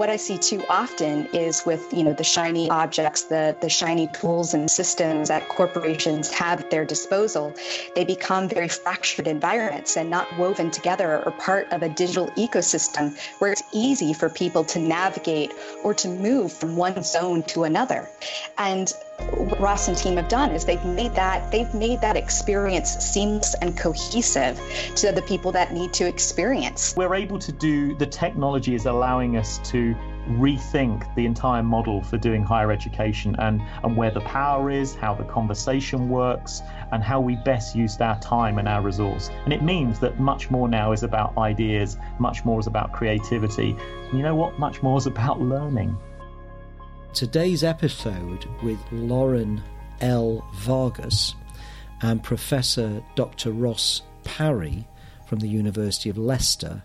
what I see too often is with, you know, the shiny objects, the, the shiny tools and systems that corporations have at their disposal, they become very fractured environments and not woven together or part of a digital ecosystem where it's easy for people to navigate or to move from one zone to another. And what Ross and team have done is they've made that they've made that experience seamless and cohesive to the people that need to experience. We're able to do the technology is allowing us to rethink the entire model for doing higher education and, and where the power is, how the conversation works, and how we best use our time and our resource. And it means that much more now is about ideas, much more is about creativity. You know what? Much more is about learning. Today's episode with Lauren L. Vargas and Professor Dr. Ross Parry from the University of Leicester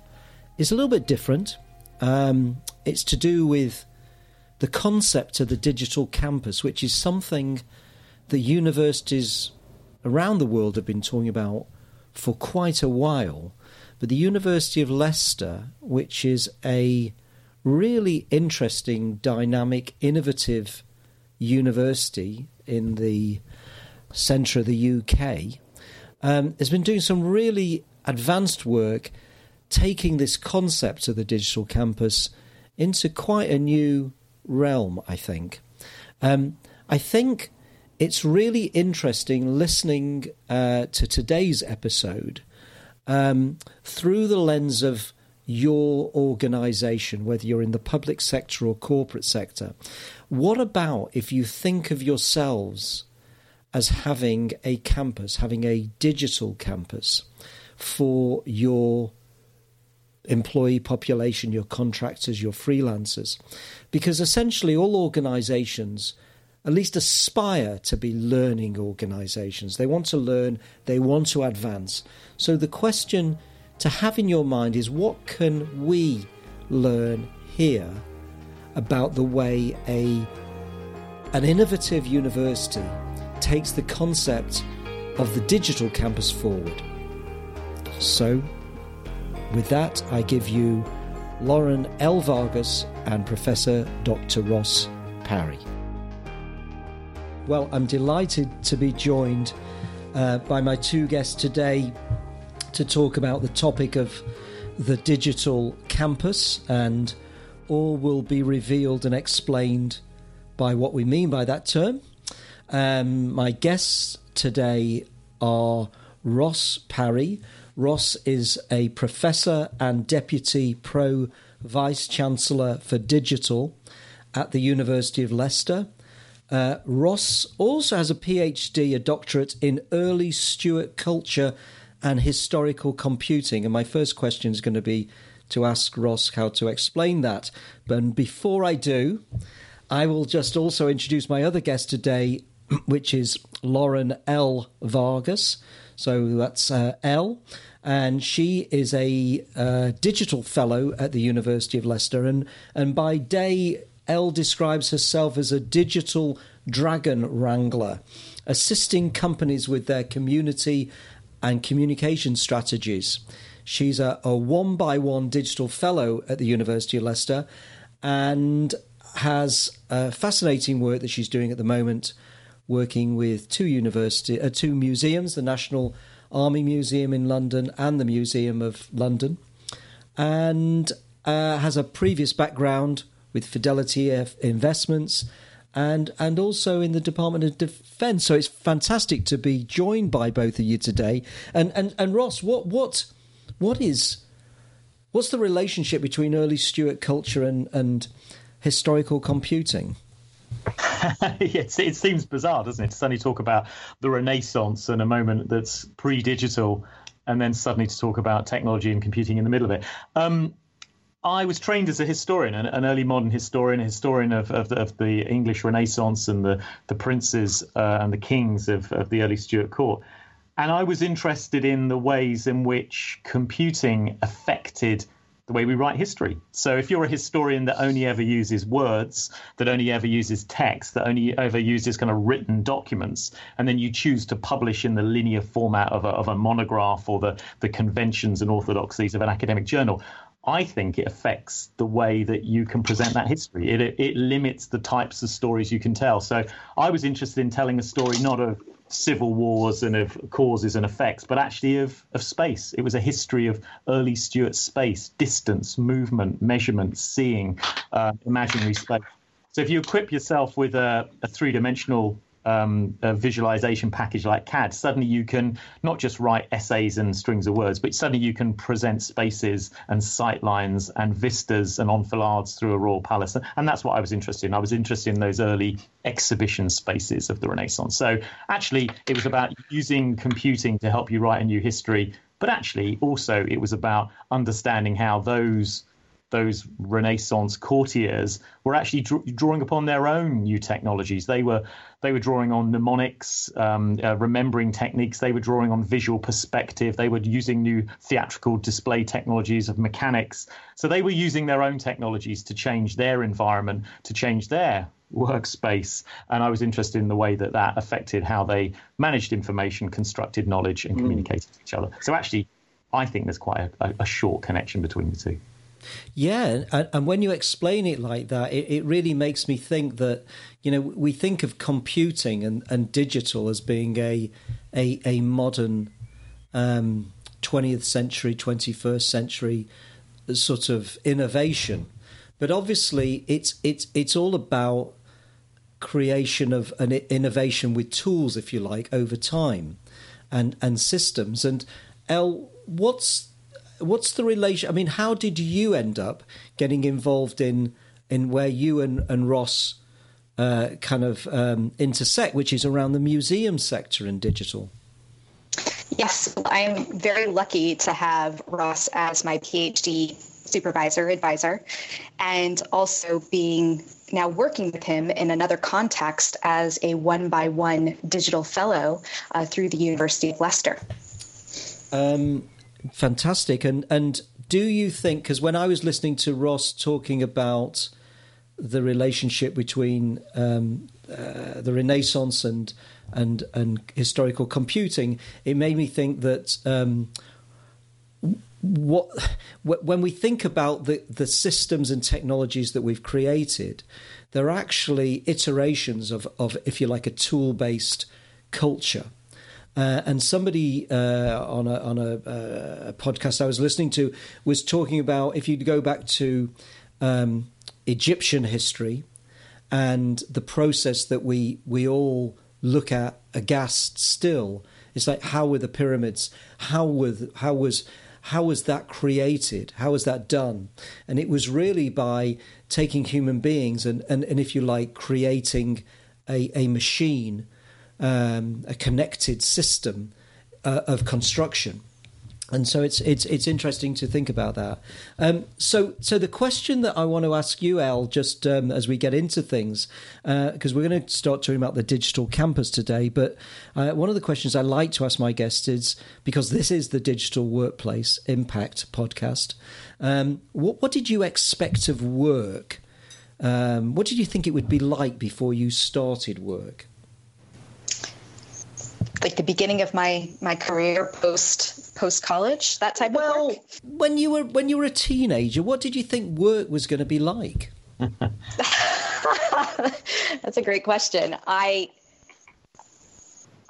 is a little bit different. Um, it's to do with the concept of the digital campus, which is something that universities around the world have been talking about for quite a while. But the University of Leicester, which is a really interesting, dynamic, innovative university in the centre of the UK, um, has been doing some really advanced work taking this concept of the digital campus into quite a new realm, I think. Um, I think it's really interesting listening uh, to today's episode um, through the lens of your organization, whether you're in the public sector or corporate sector. What about if you think of yourselves as having a campus, having a digital campus for your employee population, your contractors, your freelancers? Because essentially, all organizations at least aspire to be learning organizations. They want to learn, they want to advance. So the question to have in your mind is what can we learn here about the way a an innovative university takes the concept of the digital campus forward. So, with that, I give you Lauren L. Vargas and Professor Dr. Ross Parry. Well, I'm delighted to be joined uh, by my two guests today to talk about the topic of the digital campus, and all will be revealed and explained by what we mean by that term. Um, my guests today are Ross Parry. Ross is a professor and deputy pro vice chancellor for digital at the University of Leicester. Uh, Ross also has a PhD, a doctorate in early Stuart culture and historical computing. And my first question is going to be to ask Ross how to explain that. But before I do, I will just also introduce my other guest today, which is Lauren L. Vargas. So that's uh, El. And she is a uh, digital fellow at the University of Leicester. And, and by day, L describes herself as a digital dragon wrangler, assisting companies with their community and communication strategies. She's a, a one by one digital fellow at the University of Leicester and has fascinating work that she's doing at the moment, working with two university, uh, two museums, the National Army Museum in London and the Museum of London, and uh, has a previous background with Fidelity Investments and and also in the Department of Defence. So it's fantastic to be joined by both of you today. And and and Ross, what what what is what's the relationship between early Stuart culture and and historical computing? yes, it seems bizarre, doesn't it, to suddenly talk about the Renaissance and a moment that's pre-digital, and then suddenly to talk about technology and computing in the middle of it. Um, I was trained as a historian, an, an early modern historian, a historian of, of, the, of, the, English Renaissance and the, the princes uh, and the kings of, of the early Stuart court. And I was interested in the ways in which computing affected the way we write history. So if you're a historian that only ever uses words, that only ever uses text, that only ever uses kind of written documents, and then you choose to publish in the linear format of a, of a monograph or the, the conventions and orthodoxies of an academic journal, I think it affects the way that you can present that history. It, it limits the types of stories you can tell. So I was interested in telling a story not of civil wars and of causes and effects, but actually of, of space. It was a history of early Stuart space, distance, movement, measurement, seeing, uh, imaginary space. So if you equip yourself with a, a three dimensional um, a visualization package like CAD, suddenly you can not just write essays and strings of words, but suddenly you can present spaces and sight lines and vistas and enfilades through a royal palace. And that's what I was interested in. I was interested in those early exhibition spaces of the Renaissance. So actually, it was about using computing to help you write a new history, but actually also it was about understanding how those those Renaissance courtiers were actually dr- drawing upon their own new technologies. They were they were drawing on mnemonics, um, uh, remembering techniques. They were drawing on visual perspective. They were using new theatrical display technologies of mechanics. So they were using their own technologies to change their environment, to change their workspace. And I was interested in the way that that affected how they managed information, constructed knowledge, and mm. communicated to each other. So actually, I think there's quite a, a short connection between the two. Yeah, and, and, when you explain it like that, it, it, really makes me think that you know we think of computing and, and digital as being a a, a modern um, 20th century, 21st century sort of innovation, but obviously it's it's it's all about creation of an innovation with tools, if you like, over time, and and systems. And El, what's what's the relation? I mean, how did you end up getting involved in in where you and, and Ross uh, kind of um, intersect, which is around the museum sector and digital? Yes, I'm very lucky to have Ross as my PhD supervisor, advisor, and also being now working with him in another context as a one by one digital fellow uh, through the University of Leicester. Um, Fantastic. And and do you think because when I was listening to Ross talking about the relationship between um, uh, the Renaissance and and and historical computing, it made me think that um, what when we think about the the systems and technologies that we've created, they're actually iterations of of if you like a tool based culture. Uh, and somebody uh, on a on a, uh, podcast I was listening to was talking about if you go back to um, Egyptian history and the process that we we all look at aghast still. It's like how were the pyramids? How were how was how was that created? How was that done? And it was really by taking human beings and, and, and if you like, creating a, a machine um, a connected system uh, of construction. And so it's it's it's interesting to think about that. Um, so so the question that I want to ask you, El, just um, as we get into things, because uh, we're going to start talking about the digital campus today. But uh, one of the questions I like to ask my guests is because this is the Digital Workplace Impact podcast. Um, what what did you expect of work? Um, what did you think it would be like before you started work? Like the beginning of my my career post post college that type well, of work? when you were when you were a teenager what did you think work was going to be like? That's a great question. I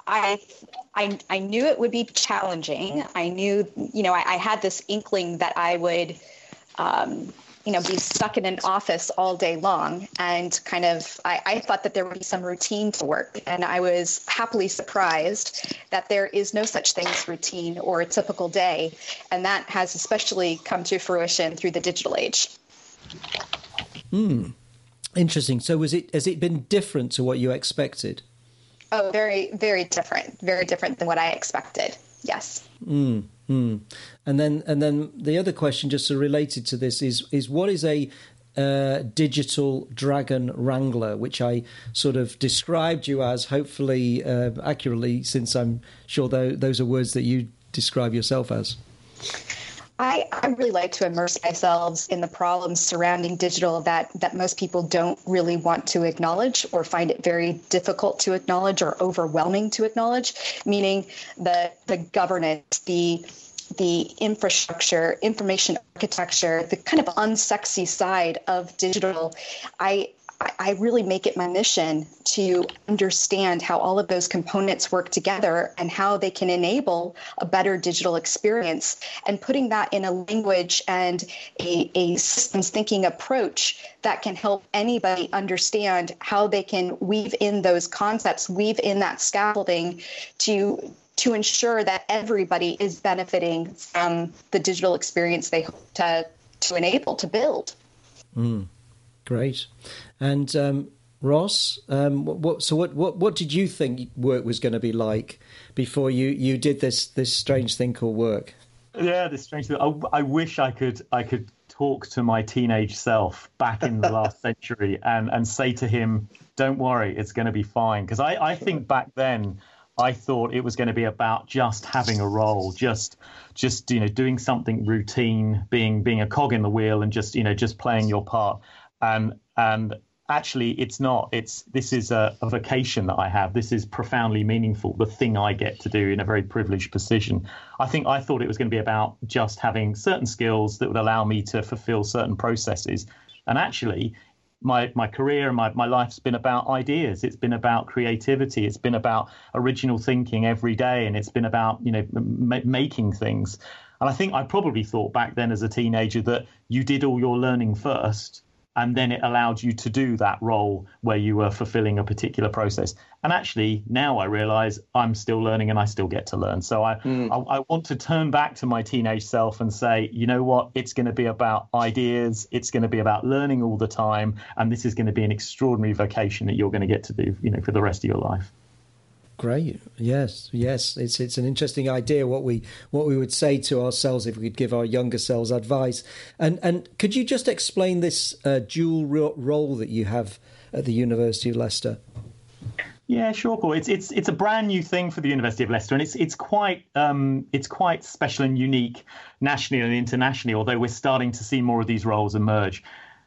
I, I, I knew it would be challenging. I knew, you know, I, I had this inkling that I would um, you know, be stuck in an office all day long. And kind of, I, I, thought that there would be some routine to work. And I was happily surprised that there is no such thing as routine or a typical day. And that has especially come to fruition through the digital age. Hmm. Interesting. So was it has it been different to what you expected? Oh, very, very different. Very different than what I expected. Yes. Hmm. Hmm. And then, and then the other question, just related to this, is is what is a uh, digital dragon wrangler, which I sort of described you as, hopefully uh, accurately, since I'm sure those are words that you describe yourself as. I, I really like to immerse ourselves in the problems surrounding digital that, that most people don't really want to acknowledge or find it very difficult to acknowledge or overwhelming to acknowledge, meaning the, the governance, the the infrastructure, information architecture, the kind of unsexy side of digital, I I really make it my mission to understand how all of those components work together and how they can enable a better digital experience. And putting that in a language and a, a systems thinking approach that can help anybody understand how they can weave in those concepts, weave in that scaffolding to to ensure that everybody is benefiting from the digital experience they hope to to enable to build. Mm, great. And um, Ross, um, what, so what, what, what did you think work was going to be like before you, you did this this strange thing called work? Yeah, this strange thing. I, I wish I could I could talk to my teenage self back in the last century and and say to him, "Don't worry, it's going to be fine." Because I I think back then. I thought it was going to be about just having a role, just just you know doing something routine, being being a cog in the wheel, and just you know just playing your part. And and actually it's not it's this is a, a, vocation that i have. This is profoundly meaningful the thing i get to do in a very privileged position. I think i thought it was going to be about just having certain skills that would allow me to fulfill certain processes. And actually my my career and my, my life's been about ideas. It's been about creativity. It's been about original thinking every day and it's been about you know m- making things. And i think i probably thought back then as a teenager that you did all your learning first and then it allowed you to do that role where you were fulfilling a particular process. And actually, now I realize I'm still learning and I still get to learn. So I, mm. I, I, want to turn back to my teenage self and say, you know what? It's going to be about ideas. It's going to be about learning all the time. And this is going to be an extraordinary vocation that you're going to get to do, you know, for the rest of your life. Great. Yes, yes. It's it's an interesting idea what we what we would say to ourselves if we could give our younger selves advice. And and could you just explain this uh, dual role that you have at the University of Leicester? Yeah, sure, Paul. It's it's it's a brand new thing for the University of Leicester, and it's it's quite um, it's quite special and unique nationally and internationally. Although we're starting to see more of these roles emerge.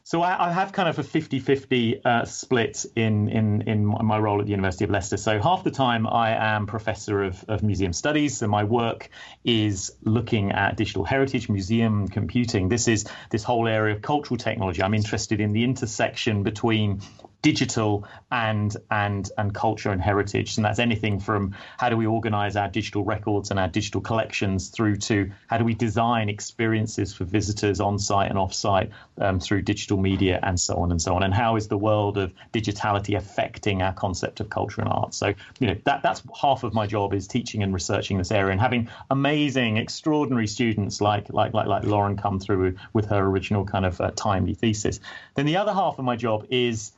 So I, I, have kind of a 50-50 uh, split in, in in my role at the University of Leicester. So half the time I am professor of, of museum studies. So my work is looking at digital heritage, museum computing. This is this whole area of cultural technology. I'm interested in the intersection between digital and and and culture and heritage. And that's anything from how do we organize our digital records and our digital collections through to how do we design experiences for visitors on site and off site um, through digital media and so on and so on. And how is the world of digitality affecting our concept of culture and art? So you know that that's half of my job is teaching and researching this area and having amazing extraordinary students like like like, like Lauren come through with her original kind of uh, timely thesis. Then the other half of my job is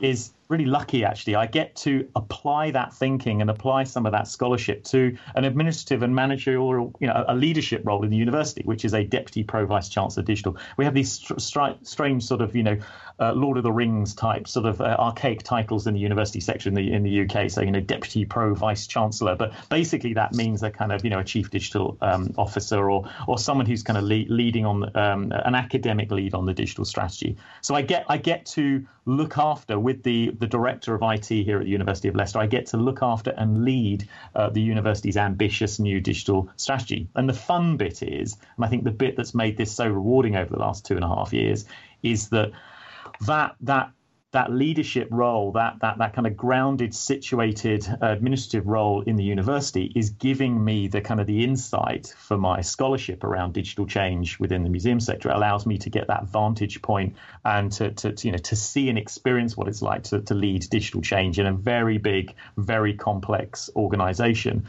is really lucky actually. I get to apply that thinking and apply some of that scholarship to an administrative and managerial, you know, a leadership role in the university, which is a deputy pro vice chancellor digital. We have these stri- strange sort of, you know, uh, Lord of the Rings type sort of uh, archaic titles in the university sector in the in the UK. So you know, deputy pro vice chancellor, but basically that means a kind of you know a chief digital um, officer or or someone who's kind of lead, leading on um, an academic lead on the digital strategy. So I get I get to look after with the the director of IT here at the University of Leicester. I get to look after and lead uh, the university's ambitious new digital strategy. And the fun bit is, and I think the bit that's made this so rewarding over the last two and a half years, is that that that that leadership role, that that that kind of grounded, situated administrative role in the university is giving me the kind of the insight for my scholarship around digital change within the museum sector. It allows me to get that vantage point and to, to, to you know to see and experience what it's like to, to lead digital change in a very big, very complex organization.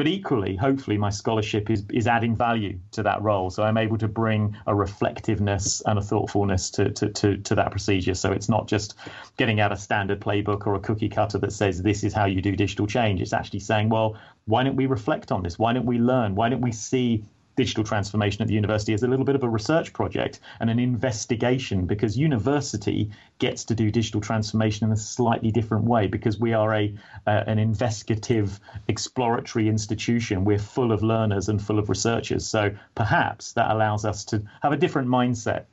But equally, hopefully, my scholarship is, is adding value to that role. So I'm able to bring a reflectiveness and a thoughtfulness to, to, to, to that procedure. So it's not just getting out a standard playbook or a cookie cutter that says this is how you do digital change. It's actually saying, well, why don't we reflect on this? Why don't we learn? Why don't we see digital transformation at the university is a little bit of a research project and an investigation because university gets to do digital transformation in a slightly different way because we are a uh, an investigative exploratory institution. We're full of learners and full of researchers. So perhaps that allows us to have a different mindset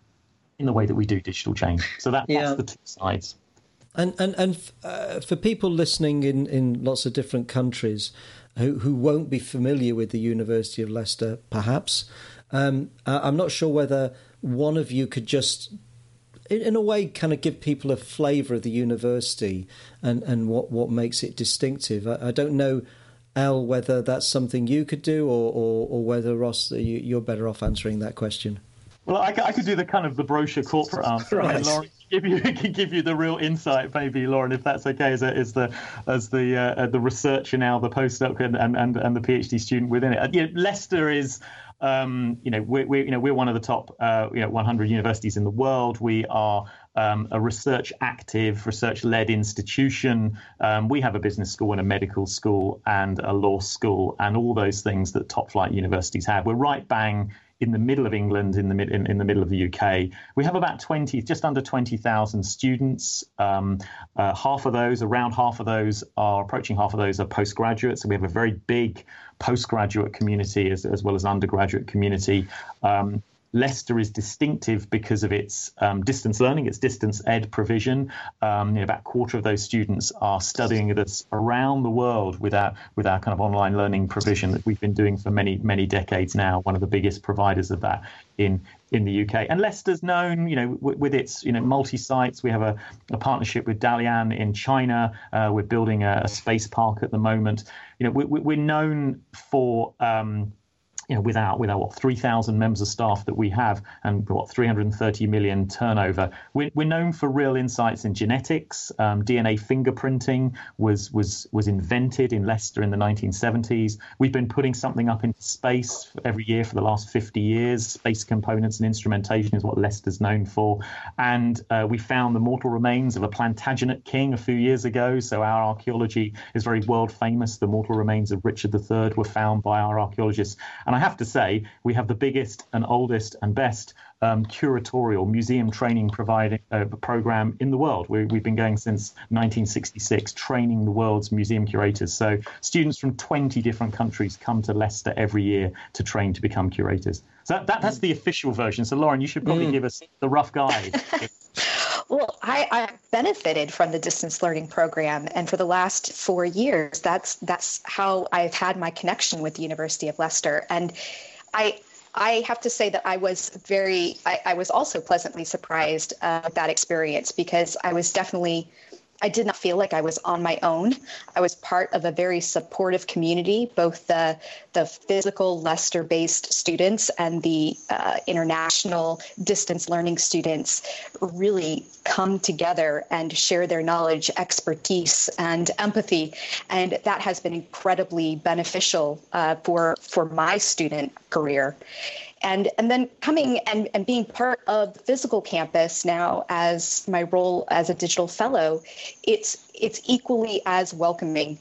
in the way that we do digital change. So that, yeah. that's the two sides. And and and uh, for people listening in in lots of different countries who, who won't be familiar with the University of Leicester, perhaps. Um, I'm not sure whether one of you could just, in a way, kind of give people a flavour of the university and, and what, what makes it distinctive. I, I don't know, Al, whether that's something you could do or, or, or whether, Ross, you, are better off answering that question. Well, I, I, could do the kind of the brochure corporate answer. Right. Lauren give you can give you the real insight, maybe, Lauren, if that's okay, as, as the as the uh, the researcher now, the postdoc and, and, and the PhD student within it. You know, Leicester is um, you know, we're, we're, you know, we're one of the top, uh, you know, 100 universities in the world. We are um, a research active, research led institution. Um, we have a business school and a medical school and a law school and all those things that top flight universities have. We're right bang in the middle of England, in the mid, in, in, the middle of the UK. We have about 20, just under 20,000 students. Um, uh, half of those, around half of those, are approaching half of those are postgraduates. So we have a very big postgraduate community as, as well as undergraduate community. Um, Leicester is distinctive because of its um, distance learning, its distance ed provision. Um, you know, about a quarter of those students are studying with us around the world with our, with our kind of online learning provision that we've been doing for many, many decades now, one of the biggest providers of that in in the UK. And Leicester's known, you know, with, with its you know multi sites. We have a, a, partnership with Dalian in China. Uh, we're building a, a, space park at the moment. You know, we, are known for um, you know, with our with our what 3,000 members of staff that we have and what 330 million turnover, we're, we're known for real insights in genetics. Um, DNA fingerprinting was was was invented in Leicester in the 1970s. We've been putting something up into space every year for the last 50 years. Space components and instrumentation is what Leicester's known for, and uh, we found the mortal remains of a Plantagenet king a few years ago. So our archaeology is very world famous. The mortal remains of Richard III were found by our archaeologists, and I have to say, we have the biggest and oldest and best um, curatorial museum training providing uh, program in the world. We, have been going since 1966, training the world's museum curators. So students from 20 different countries come to Leicester every year to train to become curators. So that, that that's the official version. So Lauren, you should probably mm. give us the rough guide. Well, I, I benefited from the distance learning program, and for the last four years, that's that's how I've had my connection with the University of Leicester. And I I have to say that I was very, I, I was also pleasantly surprised uh, with that experience because I was definitely I did not feel like I was on my own. I was part of a very supportive community, both the, the physical Leicester based students and the uh, international distance learning students really come together and share their knowledge, expertise, and empathy. And that has been incredibly beneficial uh, for, for my student career and and then coming and, and being part of the physical campus now as my role as a digital fellow it's it's equally as welcoming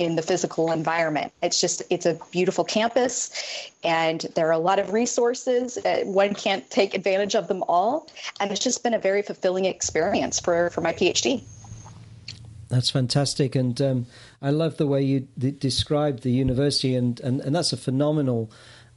in the physical environment. It's just it's a beautiful campus and there are a lot of resources one can't take advantage of them all. And it's just been a very fulfilling experience for for my phd that's fantastic. And um, i love the way you d- described the university and, and and that's a phenomenal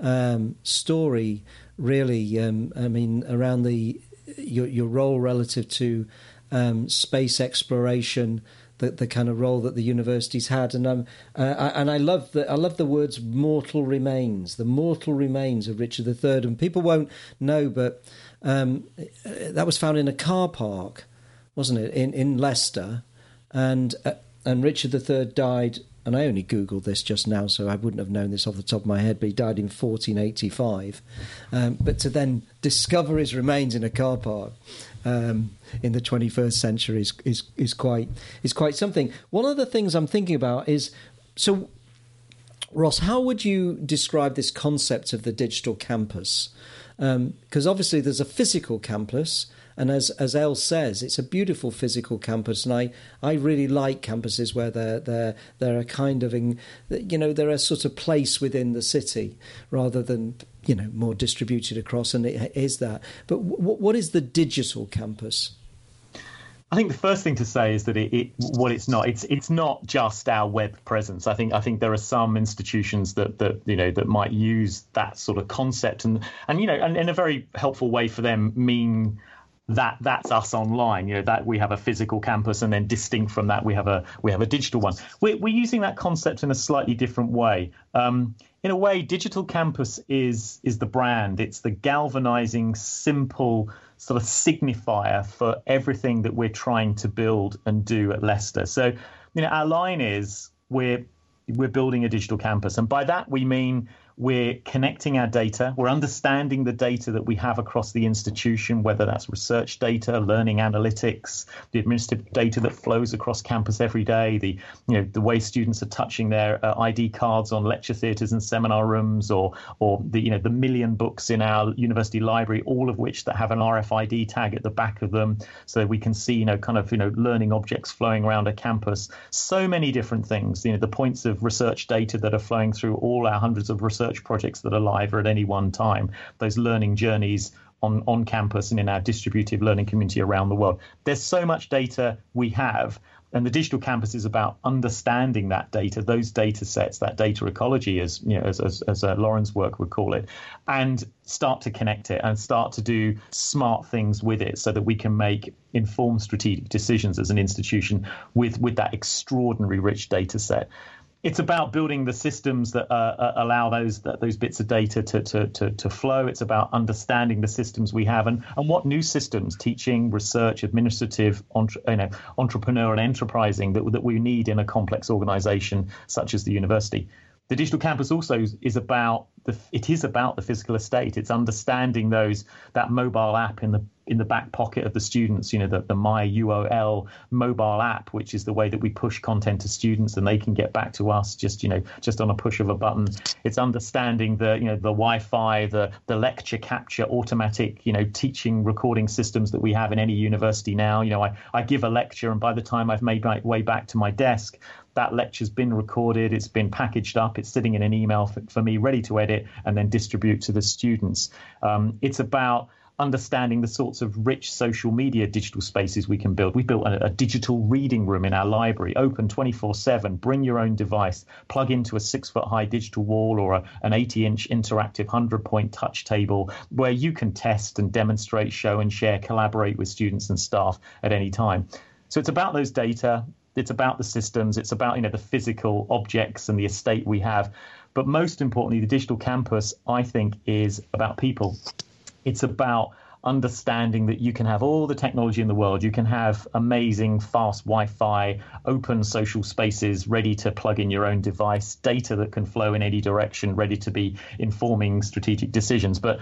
um, story, really. Um, I mean, around the your, your role relative to um, space exploration, the, the kind of role that the universities had, and um, uh, I, and I love the I love the words "mortal remains," the mortal remains of Richard III, and people won't know, but um, that was found in a car park, wasn't it, in in Leicester, and uh, and Richard III died and I only Googled this just now, so I wouldn't have known this off the top of my head, but he died in 1485. Um, but to then discover his remains in a car park um, in the 21st century is, is, is, quite, is quite something. One of the things I'm thinking about is so, Ross, how would you describe this concept of the digital campus? Because um, obviously there's a physical campus and as as El says, it's a beautiful physical campus, and I, I really like campuses where they're they're they're a kind of in, you know they're a sort of place within the city rather than you know more distributed across, and it is that. But w- what is the digital campus? I think the first thing to say is that it, it, what it's not it's it's not just our web presence. I think I think there are some institutions that that you know that might use that sort of concept and and you know and in a very helpful way for them mean that that's us online. You know that we have a physical campus, and then distinct from that, we have a we have a digital one. We're, we're using that concept in a slightly different way. Um, in a way, digital campus is is the brand. It's the galvanizing, simple sort of signifier for everything that we're trying to build and do at Leicester. So, you know, our line is we're we're building a digital campus, and by that we mean we're connecting our data. We're understanding the data that we have across the institution, whether that's research data, learning analytics, the administrative data that flows across campus every day, the you know the way students are touching their uh, ID cards on lecture theatres and seminar rooms, or or the you know the million books in our university library, all of which that have an RFID tag at the back of them, so that we can see you know kind of you know learning objects flowing around a campus. So many different things. You know the points of research data that are flowing through all our hundreds of research research projects that are live or at any one time, those learning journeys on, on campus and in our distributed learning community around the world. There's so much data we have, and the digital campus is about understanding that data, those data sets, that data ecology, as you know, as, as, as uh, Lauren's work would call it, and start to connect it and start to do smart things with it, so that we can make informed strategic decisions as an institution with with that extraordinary rich data set it's about building the systems that uh, uh, allow those that, those bits of data to, to, to, to, flow. It's about understanding the systems we have and, and what new systems, teaching, research, administrative, entre, you know, entrepreneur and enterprising that, that we need in a complex organization such as the university. The digital campus also is about the, it is about the physical estate. It's understanding those that mobile app in the in the back pocket of the students, you know, the, the My UOL mobile app, which is the way that we push content to students and they can get back to us just, you know, just on a push of a button. It's understanding the, you know, the Wi-Fi, the the lecture capture, automatic, you know, teaching recording systems that we have in any university now. You know, I, I give a lecture and by the time I've made my way back to my desk, that lecture's been recorded, it's been packaged up, it's sitting in an email for, for me, ready to edit and then distribute to the students. Um, it's about understanding the sorts of rich social media digital spaces we can build. We built a, a digital reading room in our library, open 24 7. Bring your own device, plug into a six foot high digital wall or a, an 80 inch interactive 100 point touch table where you can test and demonstrate, show and share, collaborate with students and staff at any time. So it's about those data. It's about the systems. It's about you know the physical objects and the estate we have. But most importantly, the digital campus, I think, is about people. It's about understanding that you can have all the technology in the world. You can have amazing fast Wi Fi, open social spaces ready to plug in your own device, data that can flow in any direction, ready to be informing strategic decisions. But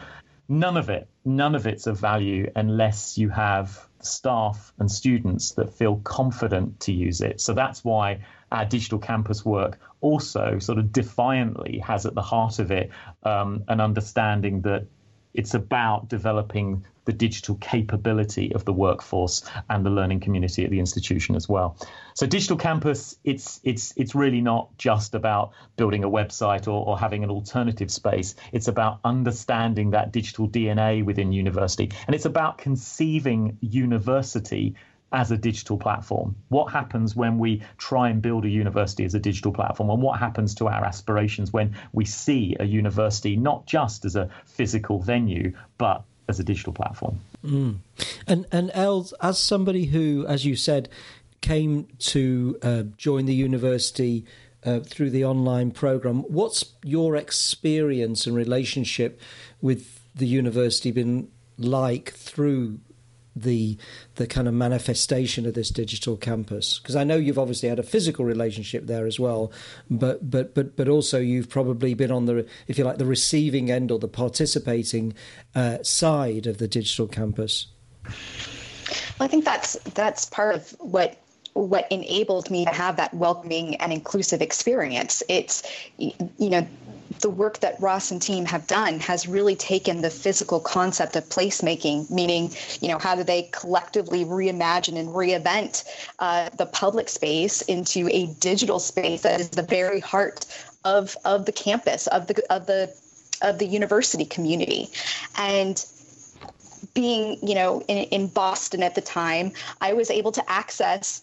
none of it, none of it's of value unless you have staff and students that feel confident to use it. So that's why our digital campus work also sort of defiantly has at the heart of it um, an understanding that it's about developing the digital capability of the workforce and the learning community at the institution as well. So digital campus, it's it's it's really not just about building a website or, or having an alternative space. It's about understanding that digital DNA within university. And it's about conceiving university as a digital platform? What happens when we try and build a university as a digital platform? And what happens to our aspirations when we see a university not just as a physical venue, but as a digital platform? Mm. And and Els, as somebody who, as you said, came to uh, join the university uh, through the online program, what's your experience and relationship with the university been like through the the kind of manifestation of this digital campus. Because I know you've obviously had a physical relationship there as well but but but but also you've probably been on the if you like the receiving end or the participating uh, side of the digital campus. Well I think that's that's part of what what enabled me to have that welcoming and inclusive experience. It's you know the work that Ross and team have done has really taken the physical concept of placemaking, meaning, you know, how do they collectively reimagine and reinvent uh, the public space into a digital space that is the very heart of of the campus of the of the of the university community, and being you know in, in Boston at the time, I was able to access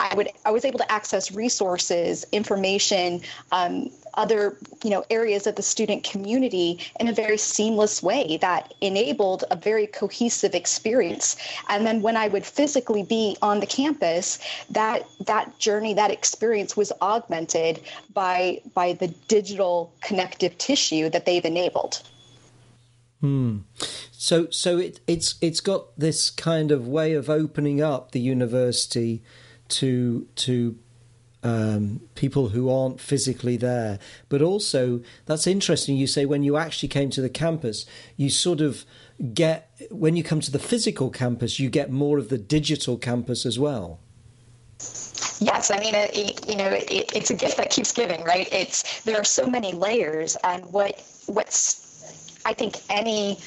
I would I was able to access resources, information, um, other you know areas of the student community in a very seamless way that enabled a very cohesive experience and then when i would physically be on the campus that that journey that experience was augmented by by the digital connective tissue that they've enabled Hmm. So, so it, it's it's got this kind of way of opening up the university to to um, people who aren't physically there. But also, that's interesting. You say when you actually came to the campus, you sort of get, when you come to the physical campus, you get more of the digital campus as well. Yes, I mean, it, you know, it, it's a gift that keeps giving, right? It's there are so many layers, and what what's I think any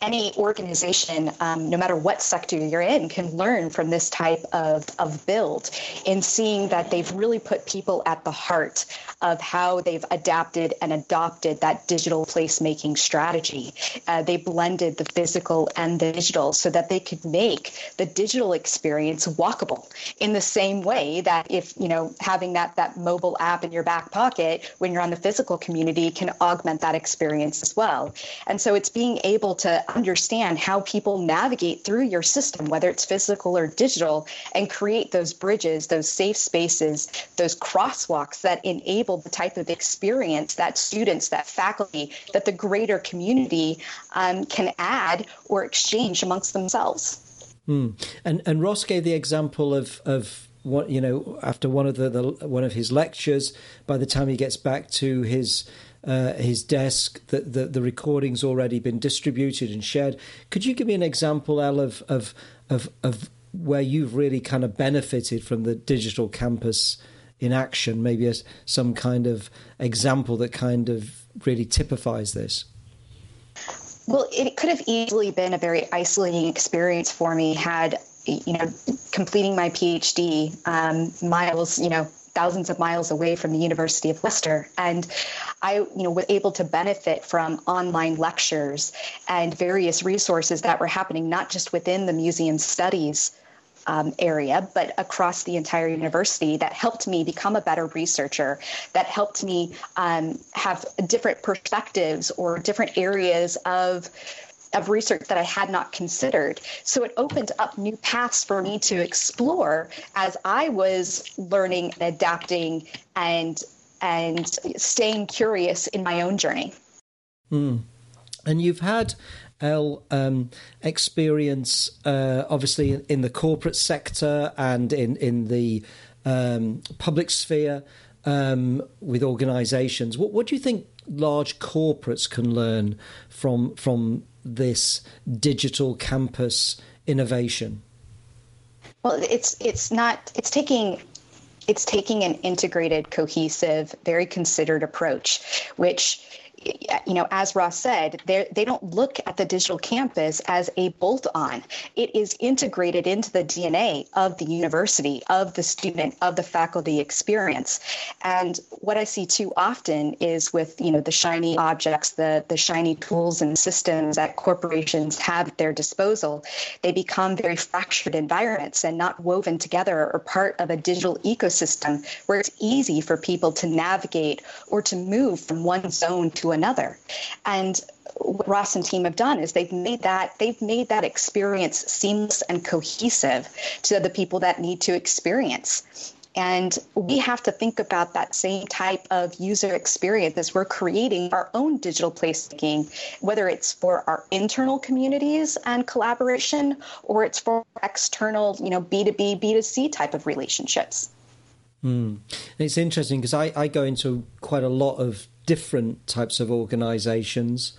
any organization, um, no matter what sector you're in, can learn from this type of, of build in seeing that they've really put people at the heart of how they've adapted and adopted that digital placemaking strategy. Uh, they blended the physical and the digital so that they could make the digital experience walkable in the same way that if, you know, having that, that mobile app in your back pocket when you're on the physical community can augment that experience as well. And so it's being able to understand how people navigate through your system, whether it's physical or digital, and create those bridges, those safe spaces, those crosswalks that enable the type of experience that students, that faculty, that the greater community um, can add or exchange amongst themselves. Mm. And and Ross gave the example of of what you know after one of the, the one of his lectures. By the time he gets back to his uh, his desk, the, the, the recording's already been distributed and shared. Could you give me an example, Al, of, of, of, of where you've really kind of benefited from the digital campus in action? Maybe as some kind of example that kind of really typifies this. Well, it could have easily been a very isolating experience for me had you know completing my phd um, miles you know thousands of miles away from the University of Leicester. And I, you know, was able to benefit from online lectures and various resources that were happening not just within the museum studies um, area, but across the entire university that helped me become a better researcher, that helped me um, have different perspectives or different areas of of research that I had not considered. So it opened up new paths for me to explore as I was learning and adapting and and staying curious in my own journey. Mm. And you've had El um, experience, uh, obviously, in, in, the corporate sector and in in the um, public sphere um, with organisations. What, what do you think large corporates can learn from from this digital campus innovation? Well, it's it's not it's taking it's taking an integrated, cohesive, very considered approach, which you know, as Ross said, they don't look at the digital campus as a bolt on. It is integrated into the DNA of the university, of the student, of the faculty experience. And what I see too often is with, you know, the shiny objects, the, the shiny tools and systems that corporations have at their disposal, they become very fractured environments and not woven together or part of a digital ecosystem where it's easy for people to navigate or to move from one zone to another. And what Ross and team have done is they've made that they've made that experience seamless and cohesive to the people that need to experience. And we have to think about that same type of user experience as we're creating our own digital placemaking, whether it's for our internal communities and collaboration or it's for external, you know, B2B, B2C type of relationships. Mm. It's interesting because I, I go into quite a lot of different types of organisations,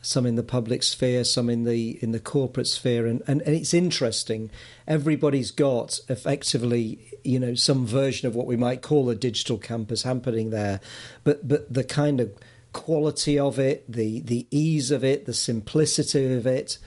some in the public sphere, some in the in the corporate sphere, and, and, and it's interesting. Everybody's got effectively, you know, some version of what we might call a digital campus happening there, but but the kind of quality of it, the the ease of it, the simplicity of it.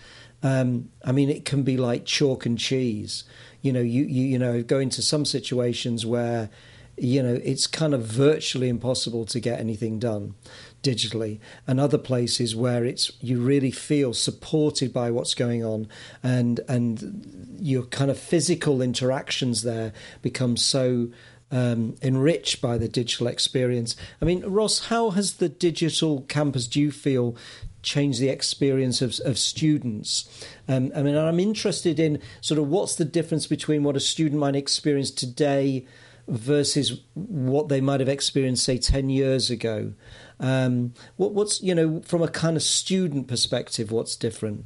Um, I mean, it can be like chalk and cheese. You know, you you you know, go into some situations where you know, it's kind of virtually impossible to get anything done digitally and other places where it's you really feel supported by what's going on and and your kind of physical interactions there become so um, enriched by the digital experience. I mean, Ross, how has the digital campus, do you feel, changed the experience of, of students? Um, I mean, I'm interested in sort of what's the difference between what a student might experience today versus what they might have experienced, say, 10 years ago. Um, what, what's, you know, from a kind of student perspective, what's different?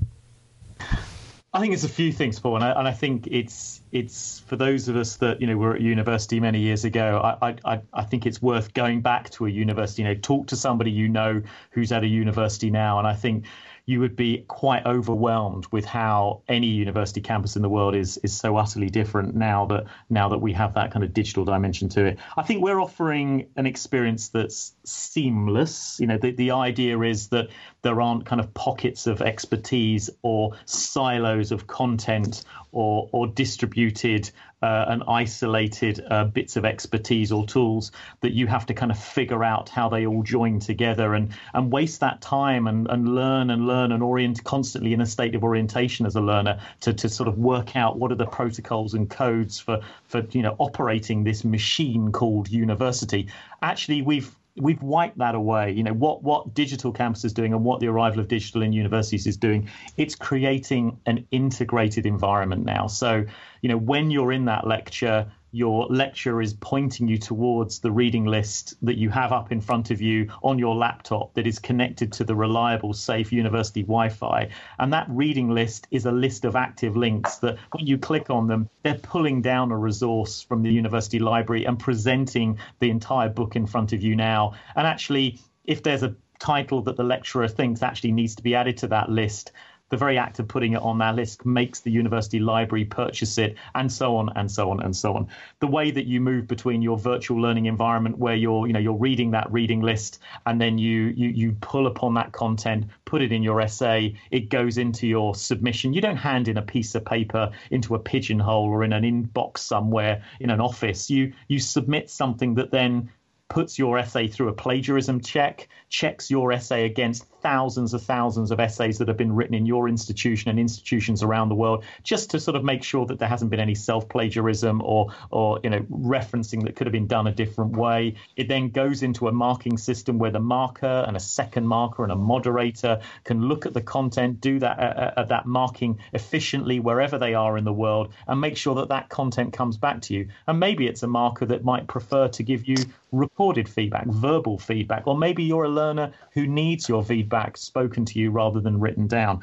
I think it's a few things, Paul, and I, and I, think it's it's for those of us that you know were at university many years ago. I, I I think it's worth going back to a university. You know, talk to somebody you know who's at a university now, and I think you would be quite overwhelmed with how any university campus in the world is is so utterly different now that now that we have that kind of digital dimension to it. I think we're offering an experience that's seamless. You know, the, the idea is that there aren't kind of pockets of expertise or silos of content or or distributed uh, and isolated uh, bits of expertise or tools that you have to kind of figure out how they all join together and and waste that time and, and learn and learn and orient constantly in a state of orientation as a learner to, to sort of work out what are the protocols and codes for for you know operating this machine called university. Actually we've we've wiped that away. You know what what digital campus is doing and what the arrival of digital in universities is doing. It's creating an integrated environment now. So you know when you're in that lecture, your lecturer is pointing you towards the reading list that you have up in front of you on your laptop that is connected to the reliable, safe university Wi Fi. And that reading list is a list of active links that when you click on them, they're pulling down a resource from the university library and presenting the entire book in front of you now. And actually, if there's a title that the lecturer thinks actually needs to be added to that list, the very act of putting it on that list makes the university library purchase it, and so on and so on and so on. The way that you move between your virtual learning environment where you're, you know, you're reading that reading list and then you you you pull upon that content, put it in your essay, it goes into your submission. You don't hand in a piece of paper into a pigeonhole or in an inbox somewhere in an office. You you submit something that then puts your essay through a plagiarism check, checks your essay against thousands of thousands of essays that have been written in your institution and institutions around the world, just to sort of make sure that there hasn't been any self-plagiarism or or you know referencing that could have been done a different way. It then goes into a marking system where the marker and a second marker and a moderator can look at the content, do that uh, uh, that marking efficiently wherever they are in the world, and make sure that that content comes back to you. And maybe it's a marker that might prefer to give you recorded feedback, verbal feedback, or maybe you're a learner who needs your feedback spoken to you rather than written down.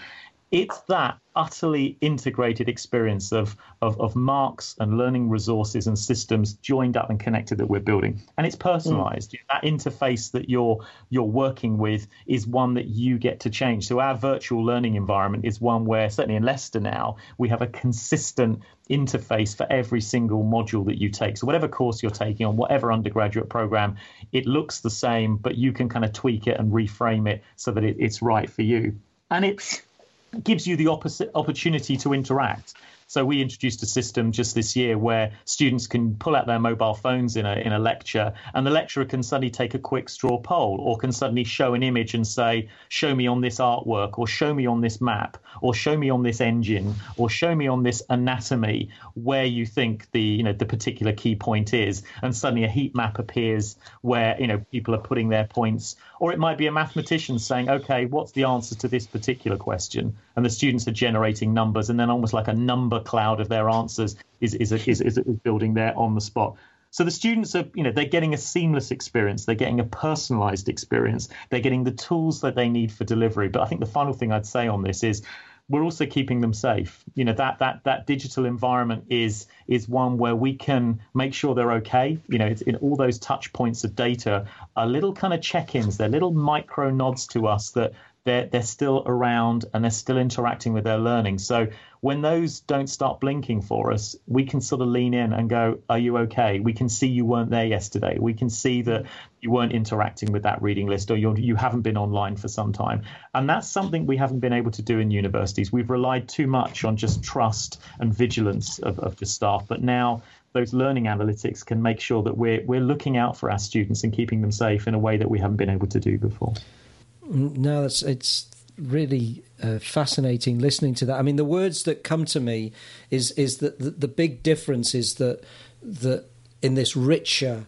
It's that utterly integrated experience of, of, of marks and learning resources and systems joined up and connected that we're building. And it's personalized. Mm. That interface that you're you're working with is one that you get to change. So our virtual learning environment is one where certainly in Leicester now we have a consistent interface for every single module that you take. So whatever course you're taking on whatever undergraduate program, it looks the same, but you can kind of tweak it and reframe it so that it, it's right for you. And it's gives you the opposite opportunity to interact. So we introduced a system just this year where students can pull out their mobile phones in a in a lecture, and the lecturer can suddenly take a quick straw poll, or can suddenly show an image and say, "Show me on this artwork," or "Show me on this map," or "Show me on this engine," or "Show me on this anatomy," where you think the you know the particular key point is, and suddenly a heat map appears where you know people are putting their points, or it might be a mathematician saying, "Okay, what's the answer to this particular question?" and the students are generating numbers, and then almost like a number cloud of their answers is is, is, is, is building there on the spot. So the students are, you know, they're getting a seamless experience. They're getting a personalized experience. They're getting the tools that they need for delivery. But I think the final thing I'd say on this is we're also keeping them safe. You know, that that that digital environment is is one where we can make sure they're okay. You know, it's in all those touch points of data are little kind of check-ins. They're little micro nods to us that they're they're still around and they're still interacting with their learning. So when those don't start blinking for us, we can sort of lean in and go, "Are you okay?" We can see you weren't there yesterday. We can see that you weren't interacting with that reading list, or you're, you haven't been online for some time. And that's something we haven't been able to do in universities. We've relied too much on just trust and vigilance of, of the staff. But now those learning analytics can make sure that we're we're looking out for our students and keeping them safe in a way that we haven't been able to do before. No, it's it's really uh, fascinating listening to that. I mean, the words that come to me is is that the, the big difference is that that in this richer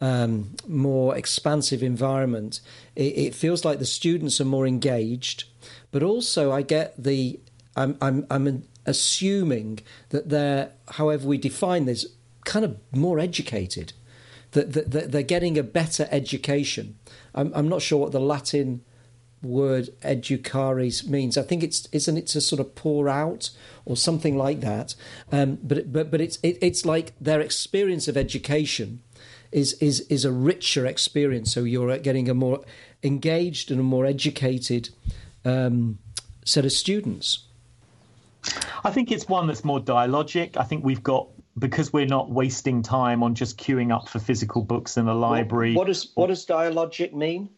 um, more expansive environment, it, it, feels like the students are more engaged, but also I get the I'm I'm I'm assuming that they're however we define this kind of more educated, that, they're getting a better education. I'm not sure what the Latin word educaris means. I think it's isn't it to sort of pour out or something like that. Um, but but but it's it, it's like their experience of education is is is a richer experience. So you're getting a more engaged and a more educated um, set of students. I think it's one that's more dialogic. I think we've got because we're not wasting time on just queuing up for physical books in the library. What, what does what does dialogic mean?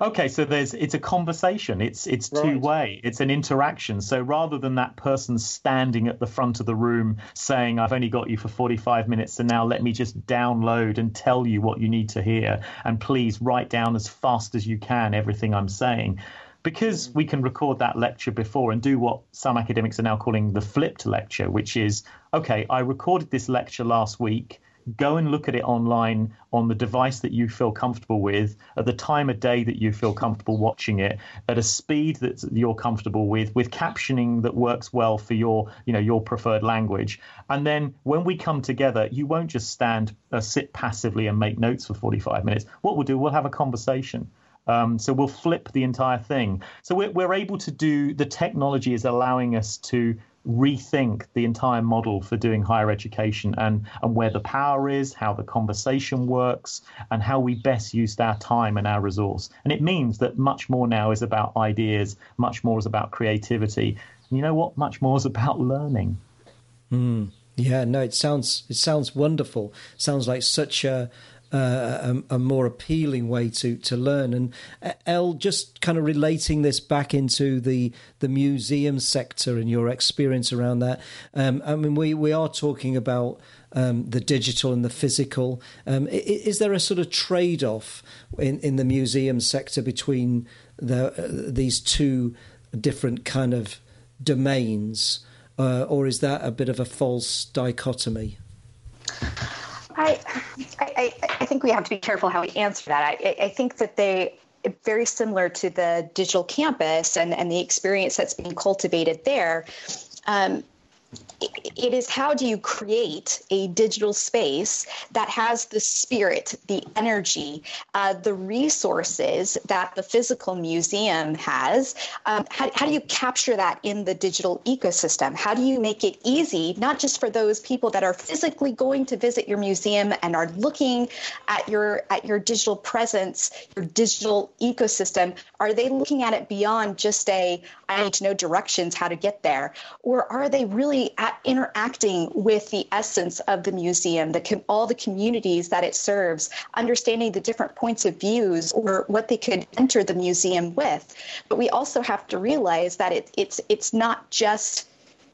Okay, so there's it's a conversation. It's it's right. two way. It's an interaction. So rather than that person standing at the front of the room saying, "I've only got you for 45 minutes, so now let me just download and tell you what you need to hear, and please write down as fast as you can everything I'm saying." Because mm. we can record that lecture before and do what some academics are now calling the flipped lecture, which is okay, I recorded this lecture last week go and look at it online on the device that you feel comfortable with, at the time of day that you feel comfortable watching it, at a speed that you're comfortable with, with captioning that works well for your, you know, your preferred language. And then when we come together, you won't just stand, uh, sit passively and make notes for 45 minutes. What we'll do, we'll have a conversation. Um, so we'll flip the entire thing. So we're, we're able to do, the technology is allowing us to rethink the entire model for doing higher education and, and where the power is, how the conversation works, and how we best use our time and our resource. And it means that much more now is about ideas, much more is about creativity. And you know what? Much more is about learning. Mm. Yeah, no, it sounds it sounds wonderful. Sounds like such a uh, a, a, more appealing way to to learn. And uh, El, just kind of relating this back into the the museum sector and your experience around that. Um, I mean, we we are talking about. Um, the digital and the physical. Um, is, there a sort of trade off in, in the museum sector between the, uh, these two different kind of domains, uh, or is that a bit of a false dichotomy? I, I, I think we have to be careful how we answer that. I, I think that they very similar to the digital campus and, and the experience that's being cultivated there. Um, it is how do you create a digital space that has the spirit, the energy, uh, the resources that the physical museum has? Um, how, how do you capture that in the digital ecosystem? How do you make it easy, not just for those people that are physically going to visit your museum and are looking at your at your digital presence, your digital ecosystem? Are they looking at it beyond just a I need to know directions how to get there, or are they really at interacting with the essence of the museum, the all the communities that it serves, understanding the different points of views or what they could enter the museum with. But we also have to realize that it, it's it's not just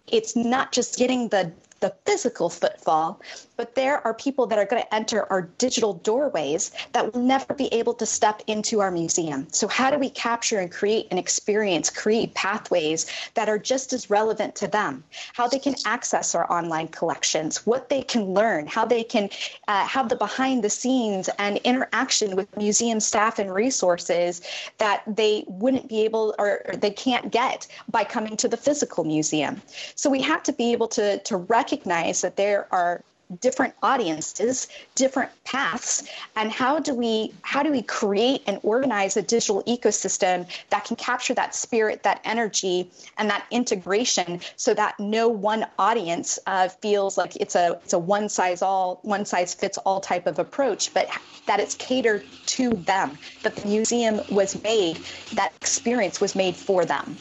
it's not just getting the the physical footfall, but there are people that are going to enter our digital doorways that will never be able to step into our museum. So, how do we capture and create an experience, create pathways that are just as relevant to them? How they can access our online collections, what they can learn, how they can uh, have the behind the scenes and interaction with museum staff and resources that they wouldn't be able or, they can't get by coming to the physical museum. So, we have to be able to, to recognize that there are different audiences different paths and how do we how do we create and organize a digital ecosystem that can capture that spirit that energy and that integration so that no one audience uh, feels like it's a it's a one size all one size fits all type of approach but that it's catered to them that the museum was made that experience was made for them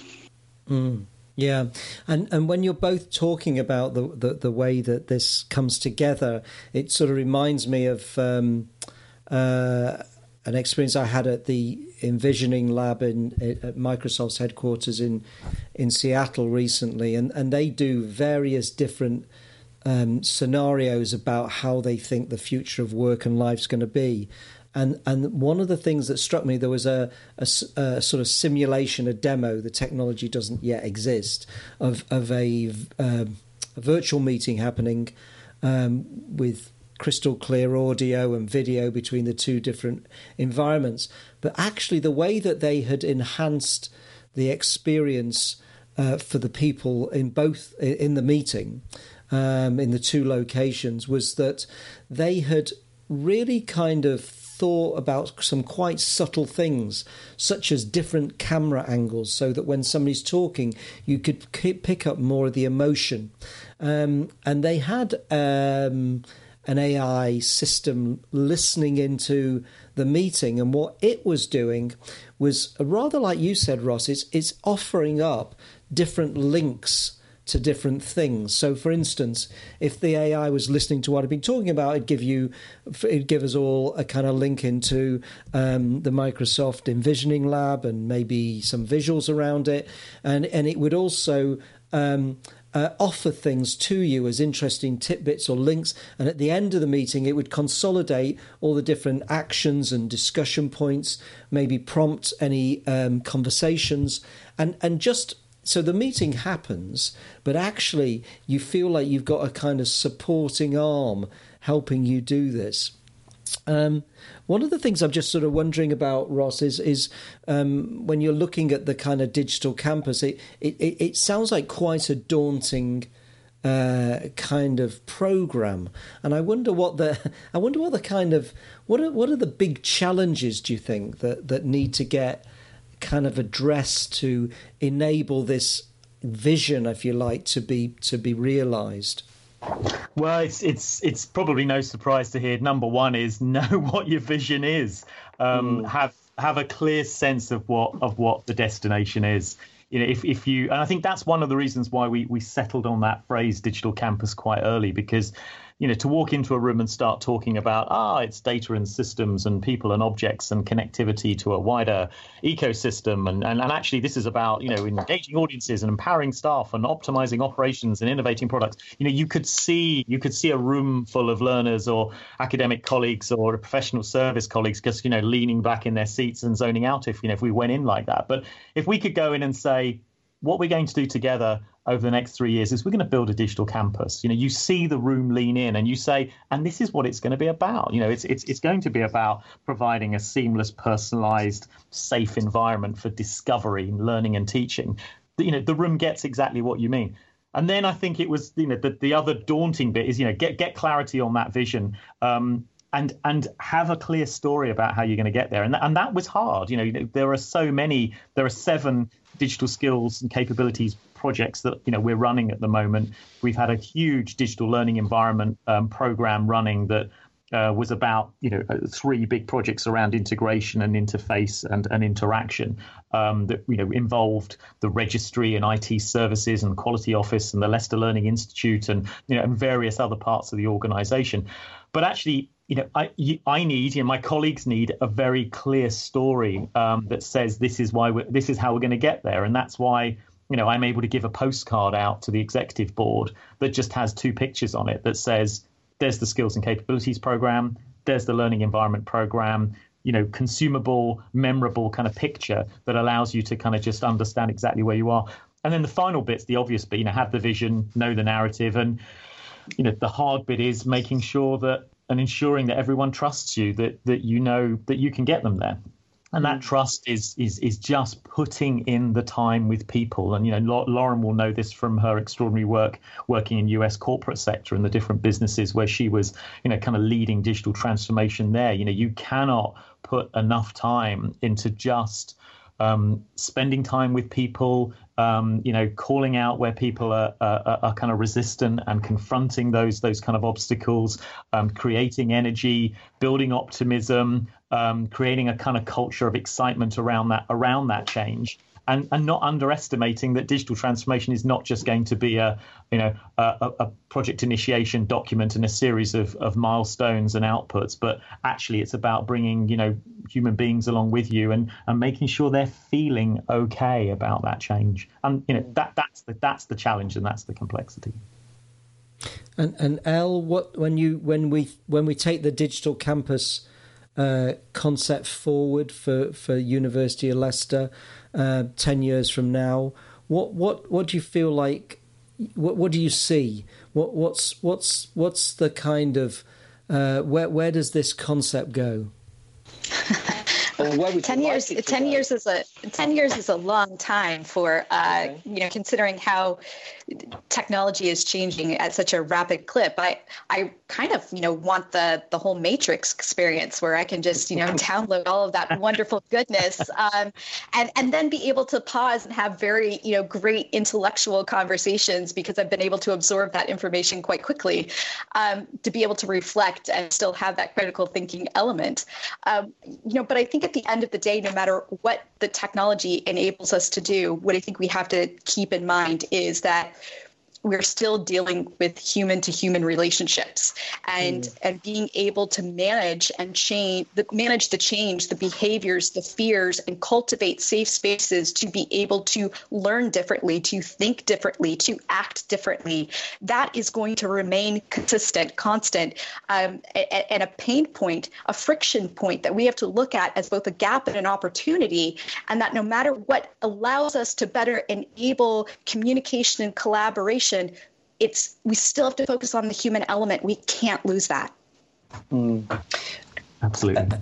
mm. Yeah, and and when you're both talking about the the, the way that this comes together, it sort of reminds me of um, uh, an experience I had at the Envisioning Lab in at Microsoft's headquarters in in Seattle recently, and and they do various different. Um, scenarios about how they think the future of work and life is going to be. And and one of the things that struck me, there was a, a, a sort of simulation, a demo. The technology doesn't yet exist of of a, um, a virtual meeting happening um, with crystal clear audio and video between the two different environments. But actually, the way that they had enhanced the experience uh, for the people in both in the meeting um, in the two locations was that they had really kind of thought about some quite subtle things, such as different camera angles, so that when somebody's talking, you could pick up more of the emotion. Um, and they had um, an AI system listening into the meeting, and what it was doing was rather like you said, Ross. It's it's offering up different links to different things. So, for instance, if the AI was listening to what I've been talking about, it'd give you, it'd give us all a kind of link into um, the Microsoft Envisioning Lab and maybe some visuals around it, and and it would also. Um, uh, offer things to you as interesting tidbits or links. And at the end of the meeting, it would consolidate all the different actions and discussion points, maybe prompt any um, conversations, and, and just so the meeting happens, but actually you feel like you've got a kind of supporting arm helping you do this. Um, one of the things I'm just sort of wondering about, Ross, is is um, when you're looking at the kind of digital campus, it it, it sounds like quite a daunting uh, kind of program, and I wonder what the I wonder what the kind of what are what are the big challenges do you think that that need to get kind of address to enable this vision, if you like, to be to be realised? Well, it's it's it's probably no surprise to hear. Number one is know what your vision is. Um, mm. Have have a clear sense of what of what the destination is. You know, if if you and I think that's one of the reasons why we we settled on that phrase digital campus quite early because you know, to walk into a room and start talking about, ah, it's data and systems and people and objects and connectivity to a wider ecosystem. And, and, and actually, this is about, you know, engaging audiences and empowering staff and optimizing operations and innovating products. You know, you could see you could see a room full of learners or academic colleagues or professional service colleagues just, you know, leaning back in their seats and zoning out if, you know, if we went in like that. But if we could go in and say, what we're going to do together over the next three years is we're going to build a digital campus. You know, you see the room lean in and you say, and this is what it's going to be about. You know, it's it's it's going to be about providing a seamless, personalized, safe environment for discovery, learning, and teaching. You know, the room gets exactly what you mean. And then I think it was, you know, the, the other daunting bit is, you know, get get clarity on that vision. Um, and and have a clear story about how you're going to get there and th- and that was hard you know there are so many there are seven digital skills and capabilities projects that you know we're running at the moment. We've had a huge digital learning environment um, program running that uh, was about you know uh, three big projects around integration and interface and, and interaction um, that you know involved the registry and IT services and quality office and the Leicester Learning Institute and you know and various other parts of the organisation. But actually, you know, I I need, you know, my colleagues need a very clear story um, that says this is why this is how we're going to get there, and that's why you know, I'm able to give a postcard out to the executive board that just has two pictures on it that says, there's the skills and capabilities program, there's the learning environment program, you know, consumable, memorable kind of picture that allows you to kind of just understand exactly where you are. And then the final bit's the obvious bit, you know, have the vision, know the narrative. And, you know, the hard bit is making sure that and ensuring that everyone trusts you, that that you know that you can get them there and that mm. trust is is is just putting in the time with people and you know lauren will know this from her extraordinary work working in us corporate sector and the different businesses where she was you know kind of leading digital transformation there you know you cannot put enough time into just um, spending time with people, um, you know, calling out where people are, are, are, kind of resistant and confronting those those kind of obstacles, um, creating energy, building optimism, um, creating a kind of culture of excitement around that around that change and, and not underestimating that digital transformation is not just going to be a you know a, a, project initiation document and a series of, of milestones and outputs, but actually it's about bringing you know human beings along with you and and making sure they're feeling okay about that change. And you know that that's the that's the challenge and that's the complexity. And and El, what when you when we when we take the digital campus uh, concept forward for, for University of Leicester uh, ten years from now? What what what do you feel like? What what do you see? What what's what's what's the kind of Uh, where where does this concept go? Ten years. ten go? years is a ten years is a long time for uh, okay. you know considering how technology is changing at such a rapid clip. I I kind of you know want the the whole Matrix experience where I can just you know download all of that wonderful goodness, um, and and then be able to pause and have very you know great intellectual conversations because I've been able to absorb that information quite quickly, um, to be able to reflect and still have that critical thinking element. Um, you know, but I think at the end of the day, no matter what the technology enables us to do, what I think we have to keep in mind is that we're still dealing with human to human relationships and mm. and being able to manage and change the, manage the change the behaviors the fears and cultivate safe spaces to be able to learn differently to think differently to act differently that is going to remain consistent constant um, and, and a pain point a friction point that we have to look at as both a gap and an opportunity and that no matter what allows us to better enable communication and collaboration it's we still have to focus on the human element. We can't lose that. Mm. Absolutely.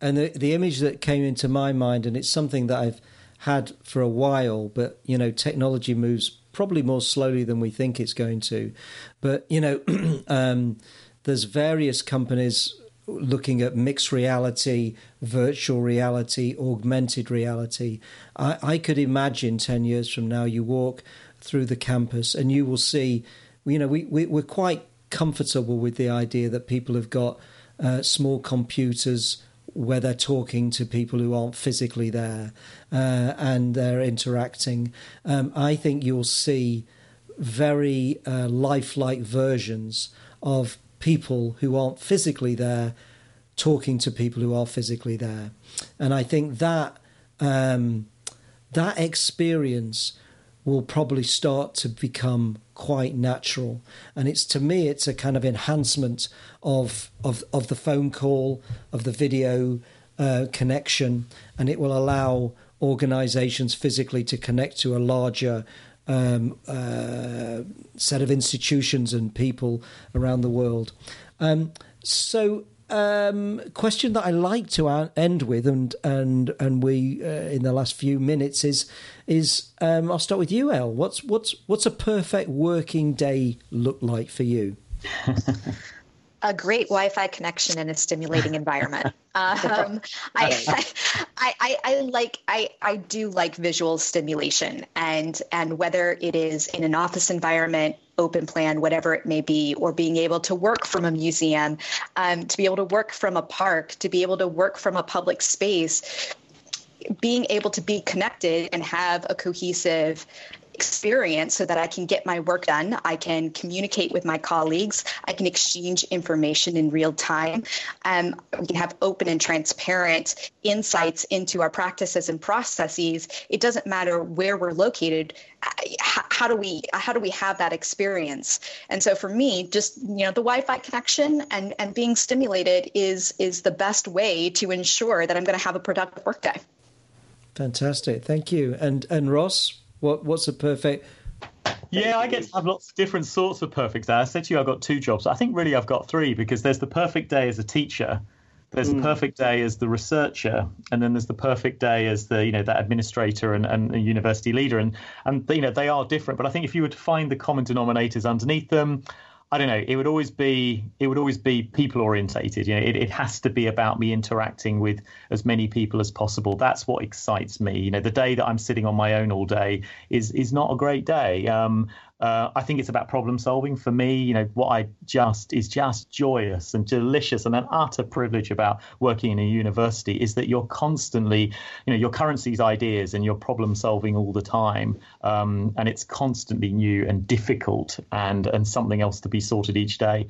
And the the image that came into my mind, and it's something that I've had for a while, but you know, technology moves probably more slowly than we think it's going to. But you know, um, there's various companies looking at mixed reality, virtual reality, augmented reality. I, I could imagine 10 years from now, you walk through the campus, and you will see, you know, we, we we're quite comfortable with the idea that people have got uh, small computers where they're talking to people who aren't physically there uh, and they're interacting. Um, I think you'll see very uh, lifelike versions of people who aren't physically there talking to people who are physically there. And I think that um, that experience will probably start to become quite natural. And it's to me, it's a kind of enhancement of of of the phone call, of the video uh, connection, and it will allow organisations physically to connect to a larger. Um, uh, set of institutions and people around the world. Um, so um, question that I like to end with, and and and we uh, in the last few minutes is is um, I'll start with you, El. What's what's what's a perfect working day look like for you? a great Wi-Fi connection in a stimulating environment. Um, I, I, I, I, like I, I do like visual stimulation, and and whether it is in an office environment, open plan, whatever it may be, or being able to work from a museum, um, to be able to work from a park, to be able to work from a public space being able to be connected and have a cohesive experience so that I can get my work done. I can communicate with my colleagues. I can exchange information in real time. Um, we can have open and transparent insights into our practices and processes. It doesn't matter where we're located. How, how do we how do we have that experience? And so for me, just you know, the Wi-Fi connection and and being stimulated is is the best way to ensure that I'm going to have a productive workday. Fantastic, thank you. And and Ross, what what's a perfect? Yeah, I get to have lots of different sorts of perfect days. I said to you, I've got two jobs. I think really I've got three because there's the perfect day as a teacher, there's mm. the perfect day as the researcher, and then there's the perfect day as the you know that administrator and, and university leader, and and you know they are different. But I think if you were to find the common denominators underneath them, I don't know. It would always be it would always be people orientated. You know, it, it has to be about me interacting with as many people as possible. That's what excites me. You know, the day that I'm sitting on my own all day is is not a great day. Um, uh, I think it's about problem solving for me. You know, what I just is just joyous and delicious and an utter privilege about working in a university is that you're constantly, you know, your currency's ideas and you're problem solving all the time. Um, and it's constantly new and difficult and, and something else to be sorted each day.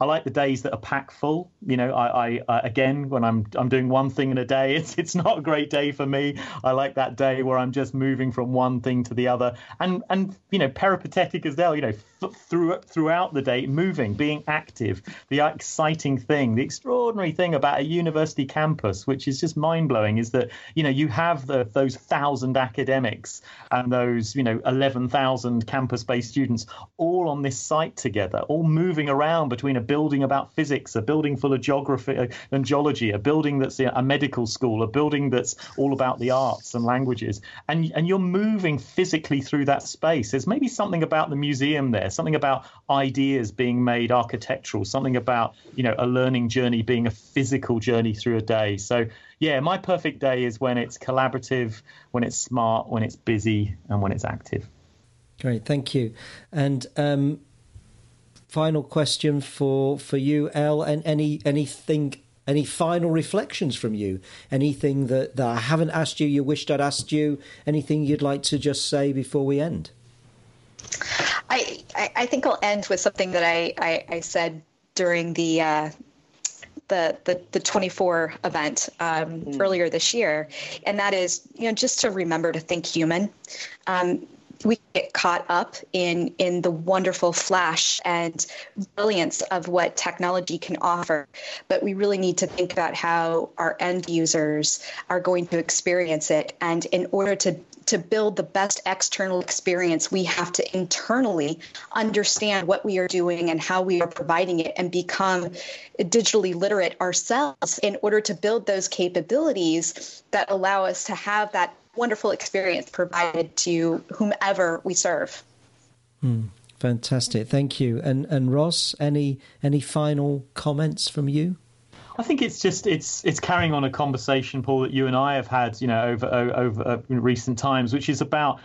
I like the days that are packed full. You know, I, I, uh, again when I'm I'm doing one thing in a day, it's it's not a great day for me. I like that day where I'm just moving from one thing to the other, and and you know, peripatetic as well. You know, th- through throughout the day, moving, being active. The exciting thing, the extraordinary thing about a university campus, which is just mind blowing, is that you know you have the, those thousand academics and those you know eleven thousand campus based students all on this site together, all moving around between a building about physics, a building full of geography uh, and geology, a building that's a medical school, a building that's all about the arts and languages, and and you're moving physically through that space. There's maybe something about the museum there, something about ideas being made architectural, something about you know a learning journey being a physical journey through a day. So yeah, my perfect day is when it's collaborative, when it's smart, when it's busy, and when it's active. Great, thank you. And um, final question for for you, El, and any anything any final reflections from you? Anything that, that I haven't asked you, you wished I'd asked you? Anything you'd like to just say before we end? I, I, think I'll end with something that I, I, I said during the uh, the, the, the 24 event um, mm. earlier this year, and that is you know just to remember to think human. Um, we get caught up in in the wonderful flash and brilliance of what technology can offer. But we really need to think about how our end users are going to experience it. And in order to to build the best external experience, we have to internally understand what we are doing and how we are providing it and become digitally literate ourselves in order to build those capabilities that allow us to have that wonderful experience provided to whomever we serve. Hmm. Fantastic, thank you. And and Ross, any any final comments from you? I think it's just it's it's carrying on a conversation, Paul, that you and I have had, you know, over over, over recent times, which is about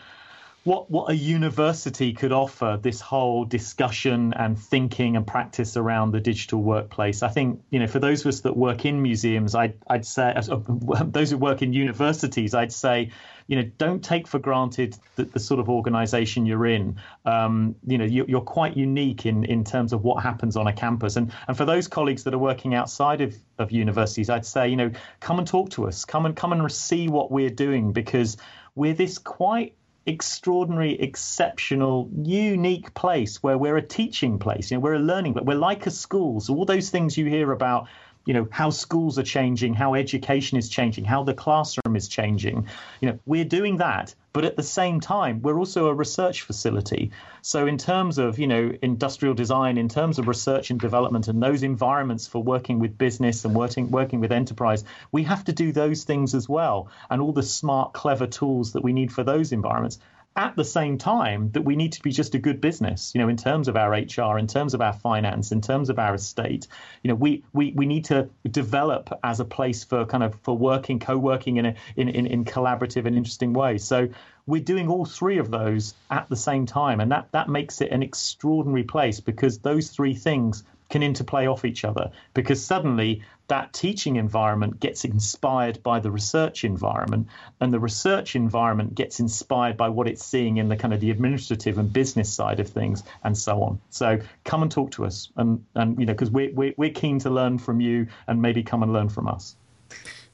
what what a university could offer this whole discussion and thinking and practice around the digital workplace. I think you know for those of us that work in museums, I'd I'd say those who work in universities, I'd say you know don't take for granted the, the sort of organisation you're in. Um, you know you, are quite unique in in terms of what happens on a campus, and and for those colleagues that are working outside of of universities, I'd say you know come and talk to us, come and come and see what we're doing because we're this quite extraordinary, exceptional, unique place where we're a teaching place. You know, we're a learning, but we're like a school. So all those things you hear about you know how schools are changing how education is changing how the classroom is changing you know we're doing that but at the same time we're also a research facility. So in terms of you know industrial design in terms of research and development and those environments for working with business and working working with enterprise we have to do those things as well. And all the smart clever tools that we need for those environments at the same time that we need to be just a good business you know in terms of our hr in terms of our finance in terms of our estate. You know we we, we need to develop as a place for kind of for working co-working in a in, in, in collaborative and interesting ways so we're doing all three of those at the same time and that that makes it an extraordinary place because those three things can interplay off each other. Because suddenly that teaching environment gets inspired by the research environment and the research environment gets inspired by what it's seeing in the kind of the administrative and business side of things and so on so come and talk to us and and you know because we're, we're, we're keen to learn from you and maybe come and learn from us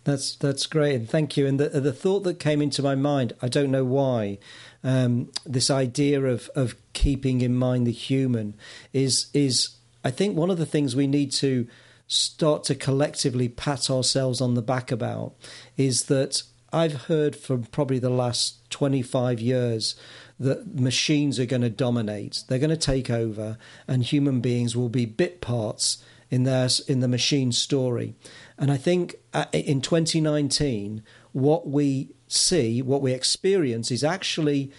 that's that's great, and thank you. And the the thought that came into my mind, I don't know why, um, this idea of of keeping in mind the human is is I think one of the things we need to start to collectively pat ourselves on the back about is that I've heard for probably the last 25 years that machines are going to dominate. They're going to take over, and human beings will be bit parts in their in the machine story. And I think uh, in 2019, what we see, what we experience, is actually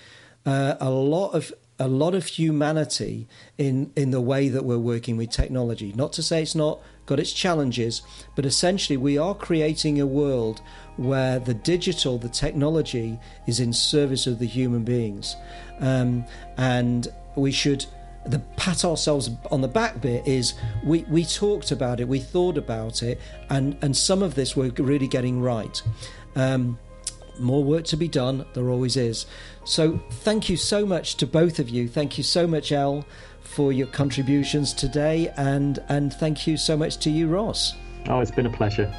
uh, a lot of a lot of humanity in in the way that we're working with technology. Not to say it's not got its challenges, but essentially we are creating a world where the digital, the technology, is in service of the human beings, um, and we should. The pat ourselves on the back bit is we, we talked about it, we thought about it, and, and some of this we're really getting right. Um, more work to be done, there always is. So, thank you so much to both of you. Thank you so much, El, for your contributions today, and, and thank you so much to you, Ross. Oh, it's been a pleasure.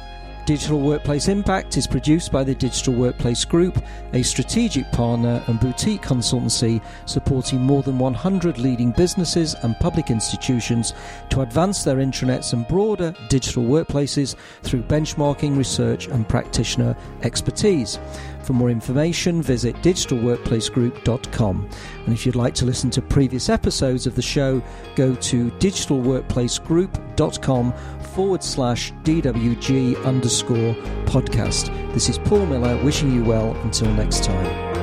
Digital Workplace Impact is produced by the Digital Workplace Group, a strategic partner and boutique consultancy supporting more than 100 leading businesses and public institutions to advance their intranets and broader digital workplaces through benchmarking, research, and practitioner expertise. For more information, visit digitalworkplacegroup.com. And if you'd like to listen to previous episodes of the show, go to digitalworkplacegroup.com forward slash DWG underscore podcast. This is Paul Miller wishing you well until next time.